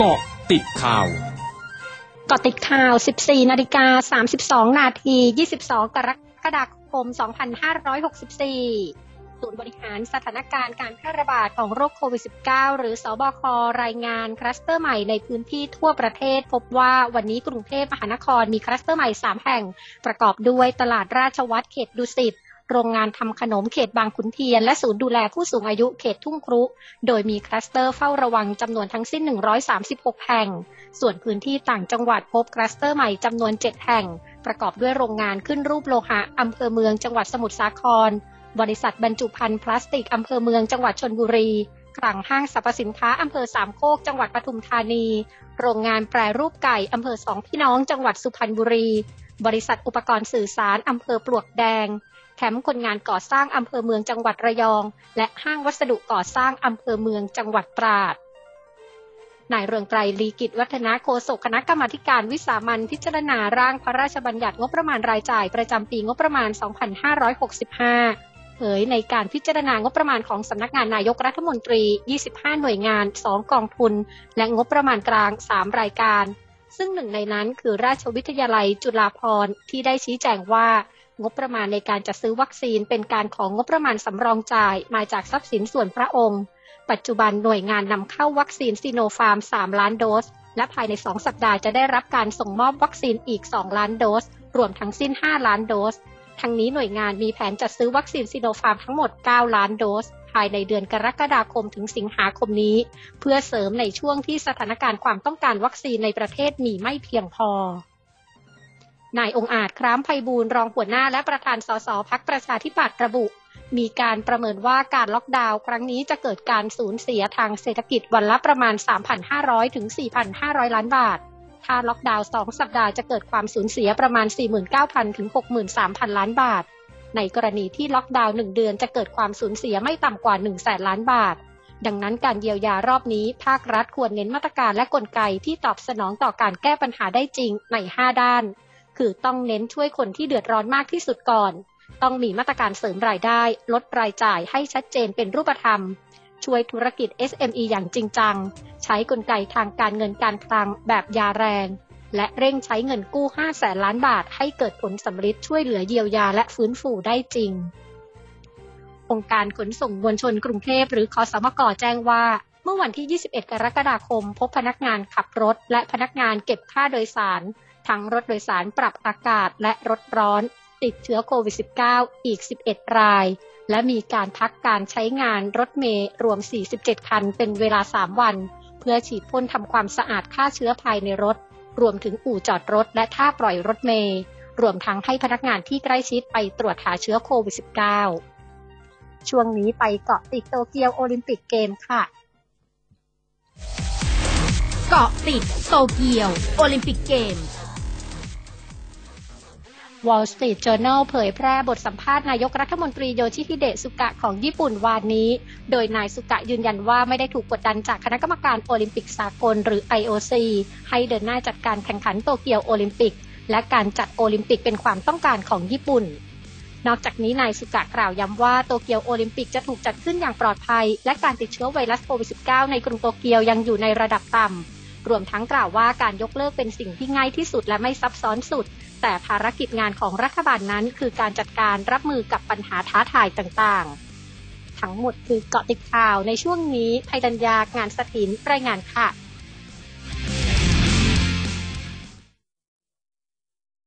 เกาะติดข่าวเกาะติดข่าว 14 นาฬิกา 32 นาที 22 กรกฎาคม 2564 ศูนย์บริหารสถานการณ์การแพร่ระบาดของโรคโควิด -19 หรือสอบค รายงานคลัสเตอร์ใหม่ในพื้นที่ทั่วประเทศ พบว่าวันนี้กรุงเทพมหานครมีคลัสเตอร์ใหม่ 3 แห่ง ประกอบด้วยตลาดราชวัตรเขตดุสิต โรงงานทำขนมเขตบางขุนเทียน และศูนย์ดูแลผู้สูงอายุเขตทุ่งครุ โดยมีคลัสเตอร์เฝ้าระวังจำนวนทั้งสิ้น 136 แห่ง ส่วนพื้นที่ต่างจังหวัดพบคลัสเตอร์ใหม่จำนวน 7 แห่ง ประกอบด้วยโรงงานขึ้นรูปโลหะอำเภอเมืองจังหวัดสมุทรสาคร บริษัทบรรจุภัณฑ์พลาสติกอำเภอเมืองจังหวัดชลบุรี คลังห้างสรรพสินค้าอำเภอสามโคกจังหวัดปทุมธานี โรงงานแปรรูปไก่อำเภอสองพี่น้องจังหวัดสุพรรณบุรี บริษัทอุปกรณ์สื่อสารอำเภอปลวกแดง แคมป์คนงานก่อสร้างอำเภอเมืองจังหวัดระยอง และห้างวัสดุก่อสร้างอำเภอเมืองจังหวัดตราดนายเรืองไกรลีกิจวัฒนาโฆษกคณะกรรมาการวิสามันพิจารณาร่างพระราชบัญญัติงบประมาณรายจ่ายประจำปีงบประมาณ 2565 เผยในการพิจารณางบประมาณของสำนักงานนายกรัฐมนตรี 25 หน่วยงาน 2 กองทุน และงบประมาณกลาง 3 รายการ ซึ่งหนึ่งในนั้นคือราชวิทยาลัยจุฬาภรณ์ที่ได้ชี้แจงว่า งบประมาณในการจัดซื้อวัคซีนเป็นการของงบประมาณสำรองจ่ายมาจากทรัพย์สินส่วนพระองค์ ปัจจุบันหน่วยงานนำเข้าวัคซีนซีโนฟาร์ม 3 ล้านโดส และภายใน 2 สัปดาห์จะได้รับการส่งมอบวัคซีนอีก 2 ล้านโดส รวมทั้งสิ้น 5 ล้านโดส ทั้งนี้หน่วยงานมีแผนจัดซื้อวัคซีนซีโนฟาร์มทั้งหมด 9 ล้านโดส ภายในเดือนกรกฎาคมถึงสิงหาคมนี้ เพื่อเสริมในช่วงที่สถานการณ์ความต้องการวัคซีนในประเทศมีไม่เพียงพอ นายองอาจครามไพบูลรองหัวหน้าและประธานสสพักประชาธิปัตย์ระบุ มีการประเมินว่าการล็อกดาวน์ครั้งนี้จะเกิดการสูญเสียทางเศรษฐกิจวันละประมาณ 3,500 ถึง 4,500 ล้านบาท ถ้าล็อกดาวน์ 2 สัปดาห์จะเกิดความสูญเสียประมาณ 49,000 ถึง 63,000 ล้านบาท ในกรณีที่ล็อกดาวน์ 1 เดือนจะเกิดความสูญเสียไม่ต่ำกว่า 1 0 0 0 0 0ล้านบาทดังนั้นการเยียวยารอบนี้ภาครัฐควรเน้นมาตรการและกลไกที่ตอบสนองต่อการแก้ปัญหาได้จริงใน 5 ด้าน คือต้องเน้นช่วยคนที่เดือดร้อนมากที่สุดก่อน ต้องมีมาตรการเสริมรายได้ ลดรายจ่ายให้ชัดเจนเป็นรูปธรรม ช่วยธุรกิจ SME อย่างจริงจัง ใช้กลไกทางการเงินการคลังแบบยาแรง และเร่งใช้เงินกู้ 5 แสนล้านบาท ให้เกิดผลสำฤทธิ์ช่วยเหลือเยียวยาและฟื้นฟูได้จริง องค์การขนส่งมวลชนกรุงเทพหรือคอสมกแจ้งว่าเมื่อวันที่ 21 กรกฎาคม พบพนักงานขับรถ และพนักงานเก็บค่าโดยสาร ทั้งรถโดยสารปรับอากาศและรถร้อน ติดเชื้อโควิด -19 อีก 11 ราย และมีการพักการใช้งานรถเมย์รวม 47 คันเป็นเวลา 3 วัน เพื่อฉีดพ่นทำความสะอาดฆ่าเชื้อภายในรถ รวมถึงอู่จอดรถและท่าปล่อยรถเมย์รวมทั้งให้พนักงานที่ใกล้ชิดไปตรวจหาเชื้อโควิด -19 ช่วงนี้ไปเกาะติดโตเกียวโอลิมปิกเกมค่ะ เกาะติดโตเกียวโอลิมปิกเกมส์ Wall Street Journal เผยแพร่บทสัมภาษณ์นายกรัฐมนตรีโยชิฮิเดะสุกะของญี่ปุ่นวานนี้ โดยนายสุกะยืนยันว่าไม่ได้ถูกกดดันจากคณะกรรมการโอลิมปิกสากลหรือ IOC ให้เดินหน้าจัดการแข่งขันโตเกียวโอลิมปิก และการจัดโอลิมปิกเป็นความต้องการของญี่ปุ่น นอกจากนี้นายสุกะกล่าวย้ำว่าโตเกียวโอลิมปิกจะถูกจัดขึ้นอย่างปลอดภัย และการติดเชื้อไวรัสโควิด -19 ในกรุงโตเกียวยังอยู่ในระดับต่ำรวมทั้งกล่าวว่าการยกเลิกเป็นสิ่งที่ง่ายที่สุดและไม่ซับซ้อนสุด แต่ภารกิจงานของรัฐบาลนั้น คือการจัดการรับมือกับปัญหาท้าทายต่างๆ ทั้งหมดคือเกาะติดข่าวในช่วงนี้ภัยดัญญางานสถินรายงานค่ะ